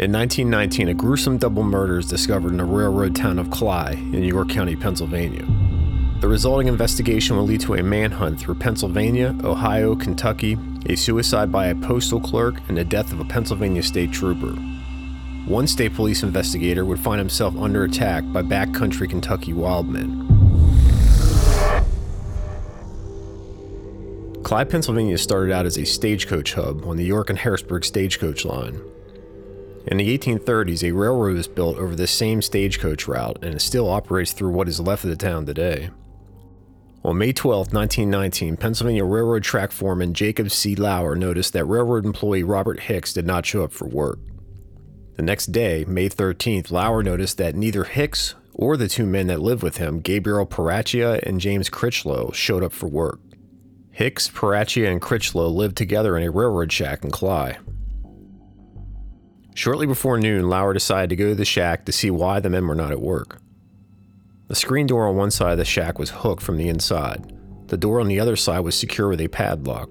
In 1919, a gruesome double murder is discovered in the railroad town of Cly in York County, Pennsylvania. The resulting investigation will lead to a manhunt through Pennsylvania, Ohio, Kentucky, a suicide by a postal clerk, and the death of a Pennsylvania state trooper. One state police investigator would find himself under attack by backcountry Kentucky wildmen. Cly, Pennsylvania started out as a stagecoach hub on the York and Harrisburg stagecoach line. In the 1830s, a railroad was built over this same stagecoach route and it still operates through what is left of the town today. On May 12, 1919, Pennsylvania Railroad track foreman Jacob C. Lauer noticed that railroad employee Robert Hicks did not show up for work. The next day, May 13th, Lauer noticed that neither Hicks or the two men that lived with him, Gabriel Parachia and James Critchlow, showed up for work. Hicks, Parachia, and Critchlow lived together in a railroad shack in Cly. Shortly before noon, Lauer decided to go to the shack to see why the men were not at work. The screen door on one side of the shack was hooked from the inside. The door on the other side was secure with a padlock.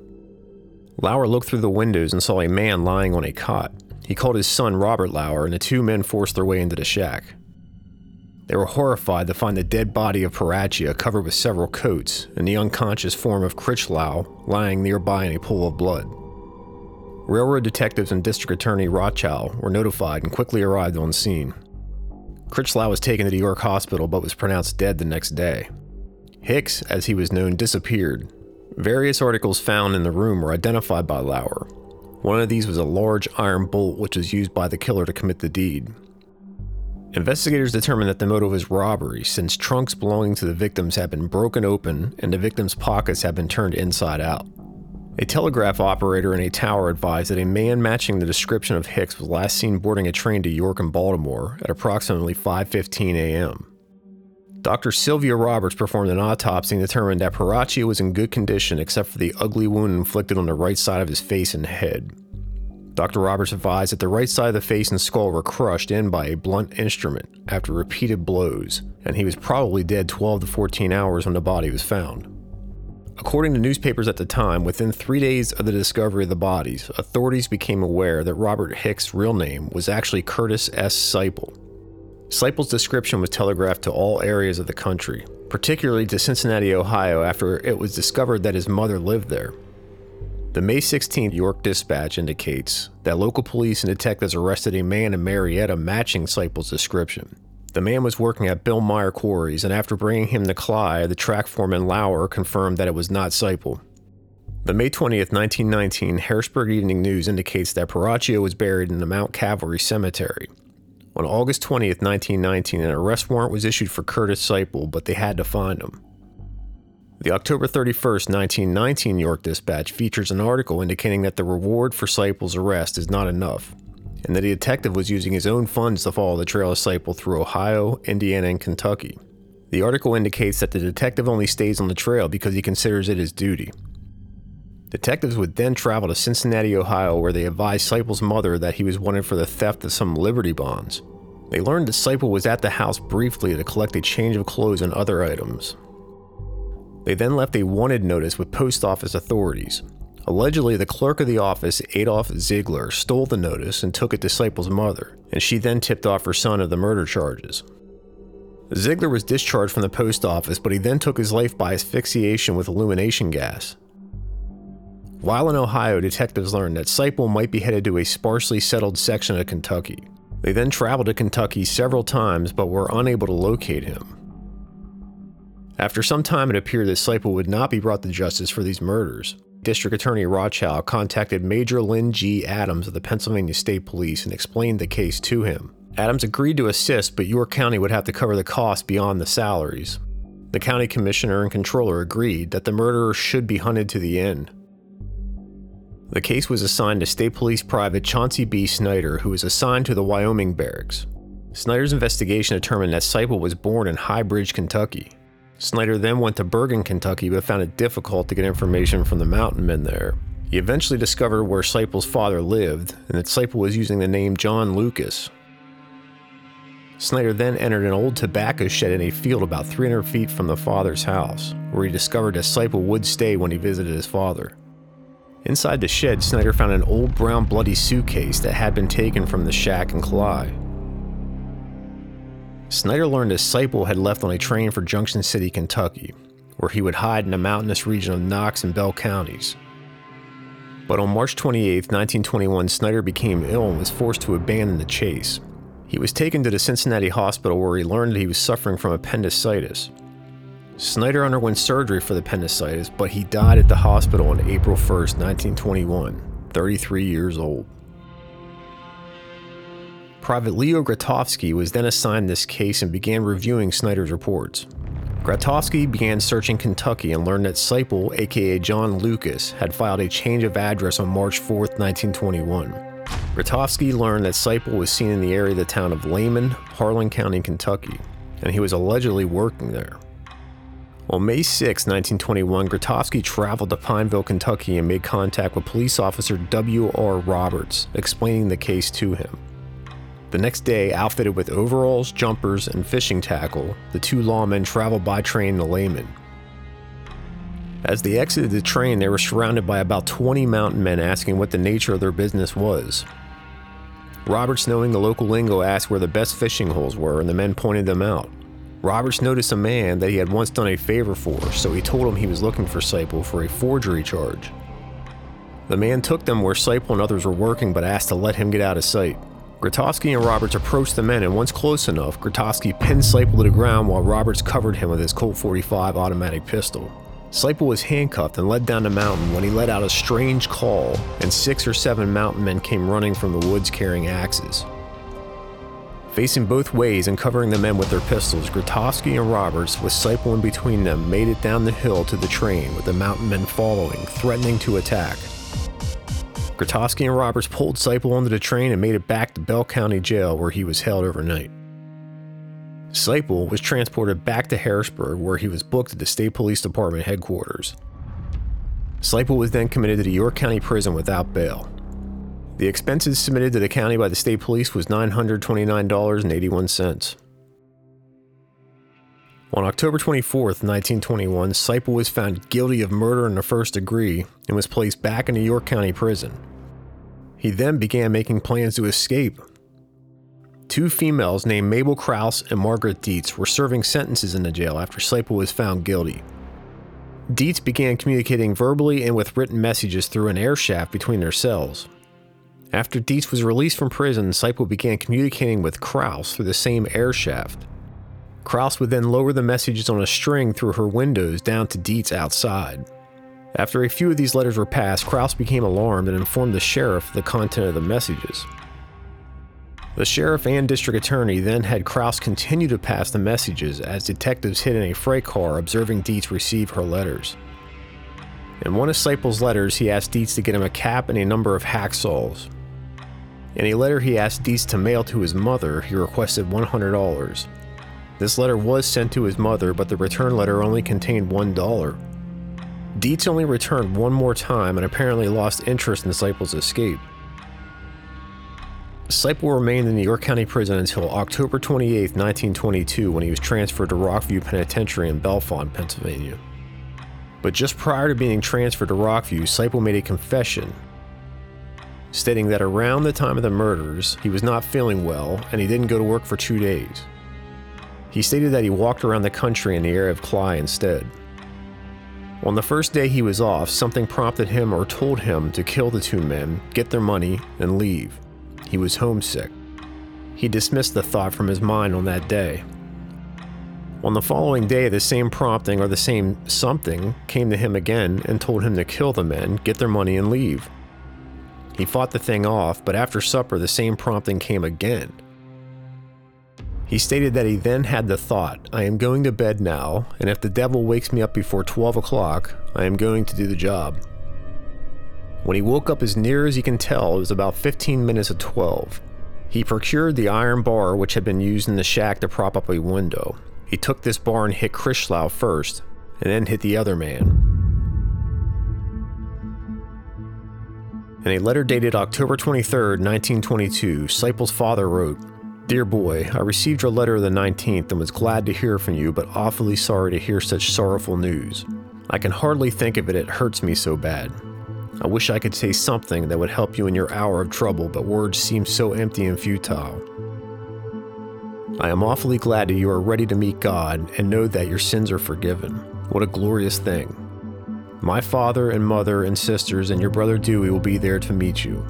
Lauer looked through the windows and saw a man lying on a cot. He called his son Robert Lauer, and the two men forced their way into the shack. They were horrified to find the dead body of Parachia covered with several coats and the unconscious form of Critchlow lying nearby in a pool of blood. Railroad detectives and District Attorney Rothschild were notified and quickly arrived on scene. Critchlow was taken to the York Hospital but was pronounced dead the next day. Hicks, as he was known, disappeared. Various articles found in the room were identified by Lauer. One of these was a large iron bolt which was used by the killer to commit the deed. Investigators determined that the motive was robbery since trunks belonging to the victims had been broken open and the victims' pockets had been turned inside out. A telegraph operator in a tower advised that a man matching the description of Hicks was last seen boarding a train to York and Baltimore at approximately 5:15 a.m. Dr. Sylvia Roberts performed an autopsy and determined that Parachia was in good condition except for the ugly wound inflicted on the right side of his face and head. Dr. Roberts advised that the right side of the face and skull were crushed in by a blunt instrument after repeated blows, and he was probably dead 12 to 14 hours when the body was found. According to newspapers at the time, within three days of the discovery of the bodies, authorities became aware that Robert Hicks' real name was actually Curtis S. Seiple. Seiple's description was telegraphed to all areas of the country, particularly to Cincinnati, Ohio, after it was discovered that his mother lived there. The May 16th York Dispatch indicates that local police and detectives arrested a man in Marietta matching Seiple's description. The man was working at Bill Meyer Quarries, and after bringing him to Cly, the track foreman Lauer confirmed that it was not Seiple. The May 20th, 1919 Harrisburg Evening News indicates that Parachia was buried in the Mount Calvary Cemetery. On August 20th, 1919, an arrest warrant was issued for Curtis Seiple, but they had to find him. The October 31st, 1919 York Dispatch features an article indicating that the reward for Seiple's arrest is not enough, and that the detective was using his own funds to follow the trail of Seiple through Ohio, Indiana, and Kentucky. The article indicates that the detective only stays on the trail because he considers it his duty. Detectives would then travel to Cincinnati, Ohio, where they advised Seiple's mother that he was wanted for the theft of some Liberty bonds. They learned that Seiple was at the house briefly to collect a change of clothes and other items. They then left a wanted notice with post office authorities, Allegedly, the clerk of the office, Adolf Ziegler, stole the notice and took it to Seiple's mother, and she then tipped off her son of the murder charges. Ziegler was discharged from the post office, but he then took his life by asphyxiation with illumination gas. While in Ohio, detectives learned that Seiple might be headed to a sparsely settled section of Kentucky. They then traveled to Kentucky several times but were unable to locate him. After some time, it appeared that Seiple would not be brought to justice for these murders, District Attorney Rothschild contacted Major Lynn G. Adams of the Pennsylvania State Police and explained the case to him. Adams agreed to assist, but York County would have to cover the costs beyond the salaries. The county commissioner and controller agreed that the murderer should be hunted to the end. The case was assigned to State Police Private Chauncey B. Snyder, who was assigned to the Wyoming barracks. Snyder's investigation determined that Seiple was born in High Bridge, Kentucky. Snyder then went to Burgin, Kentucky, but found it difficult to get information from the mountain men there. He eventually discovered where Seiple's father lived, and that Seiple was using the name John Lucas. Snyder then entered an old tobacco shed in a field about 300 feet from the father's house, where he discovered that Seiple would stay when he visited his father. Inside the shed, Snyder found an old brown bloody suitcase that had been taken from the shack in Cly. Snyder learned his Seiple had left on a train for Junction City, Kentucky, where he would hide in the mountainous region of Knox and Bell counties. But on March 28, 1921, Snyder became ill and was forced to abandon the chase. He was taken to the Cincinnati hospital where he learned that he was suffering from appendicitis. Snyder underwent surgery for the appendicitis, but he died at the hospital on April 1, 1921, 33 years old. Private Leo Grotowski was then assigned this case and began reviewing Snyder's reports. Grotowski began searching Kentucky and learned that Seiple, aka John Lucas, had filed a change of address on March 4, 1921. Grotowski learned that Seiple was seen in the area of the town of Lehman, Harlan County, Kentucky, and he was allegedly working there. On May 6, 1921, Grotowski traveled to Pineville, Kentucky and made contact with police officer W.R. Roberts, explaining the case to him. The next day, outfitted with overalls, jumpers, and fishing tackle, the two lawmen traveled by train to Lehman. As they exited the train, they were surrounded by about 20 mountain men asking what the nature of their business was. Roberts, knowing the local lingo, asked where the best fishing holes were, and the men pointed them out. Roberts noticed a man that he had once done a favor for, so he told him he was looking for Seiple for a forgery charge. The man took them where Seiple and others were working but asked to let him get out of sight. Grotowski and Roberts approached the men, and once close enough, Grotowski pinned Seiple to the ground while Roberts covered him with his Colt 45 automatic pistol. Seiple was handcuffed and led down the mountain when he let out a strange call, and six or seven mountain men came running from the woods carrying axes. Facing both ways and covering the men with their pistols, Grotowski and Roberts, with Seiple in between them, made it down the hill to the train, with the mountain men following, threatening to attack. Grotowski and Roberts pulled Seiple onto the train and made it back to Bell County Jail where he was held overnight. Seiple was transported back to Harrisburg where he was booked at the State Police Department headquarters. Seiple was then committed to the York County Prison without bail. The expenses submitted to the county by the state police was $929.81. On October 24, 1921, Seiple was found guilty of murder in the first degree and was placed back in the York County Prison. He then began making plans to escape. Two females named Mabel Kraus and Margaret Dietz were serving sentences in the jail after Seiple was found guilty. Dietz began communicating verbally and with written messages through an air shaft between their cells. After Dietz was released from prison, Seiple began communicating with Kraus through the same air shaft. Kraus would then lower the messages on a string through her windows down to Dietz outside. After a few of these letters were passed, Kraus became alarmed and informed the sheriff of the content of the messages. The sheriff and district attorney then had Kraus continue to pass the messages as detectives hid in a freight car observing Dietz receive her letters. In one of Seiple's letters, he asked Dietz to get him a cap and a number of hacksaws. In a letter he asked Dietz to mail to his mother, he requested $100. This letter was sent to his mother, but the return letter only contained $1. Dietz only returned one more time and apparently lost interest in Seiple's escape. Seiple remained in the York County Prison until October 28, 1922, when he was transferred to Rockview Penitentiary in Bellefonte, Pennsylvania. But just prior to being transferred to Rockview, Seiple made a confession, stating that around the time of the murders, he was not feeling well and he didn't go to work for two days. He stated that he walked around the country in the area of Cly instead. On the first day he was off, something prompted him or told him to kill the two men, get their money, and leave. He was homesick. He dismissed the thought from his mind on that day. On the following day, the same prompting or the same something came to him again and told him to kill the men, get their money, and leave. He fought the thing off, but after supper, the same prompting came again. He stated that he then had the thought, I am going to bed now, and if the devil wakes me up before 12 o'clock, I am going to do the job. When he woke up as near as he can tell, it was about 15 minutes of 12. He procured the iron bar which had been used in the shack to prop up a window. He took this bar and hit Critchlow first, and then hit the other man. In a letter dated October 23, 1922, Seiple's father wrote, Dear boy, I received your letter of the 19th and was glad to hear from you, but awfully sorry to hear such sorrowful news. I can hardly think of it, it hurts me so bad. I wish I could say something that would help you in your hour of trouble, but words seem so empty and futile. I am awfully glad that you are ready to meet God and know that your sins are forgiven. What a glorious thing. My father and mother and sisters and your brother Dewey will be there to meet you.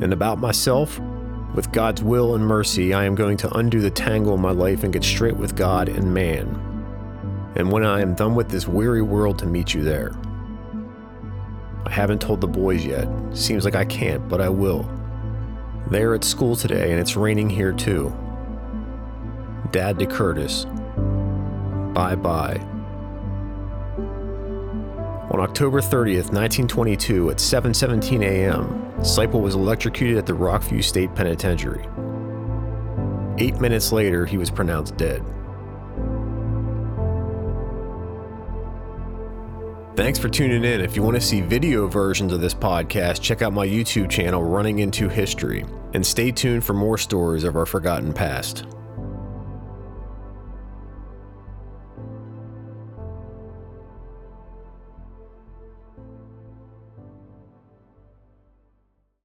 And about myself, with God's will and mercy, I am going to undo the tangle in my life and get straight with God and man. And when I am done with this weary world, to meet you there. I haven't told the boys yet. Seems like I can't, but I will. They're at school today, and it's raining here too. Dad to Curtis. Bye bye. On October 30th, 1922, at 7:17 a.m., Seiple was electrocuted at the Rockview State Penitentiary. Eight minutes later, he was pronounced dead. Thanks for tuning in. If you want to see video versions of this podcast, check out my YouTube channel, Running Into History, and stay tuned for more stories of our forgotten past.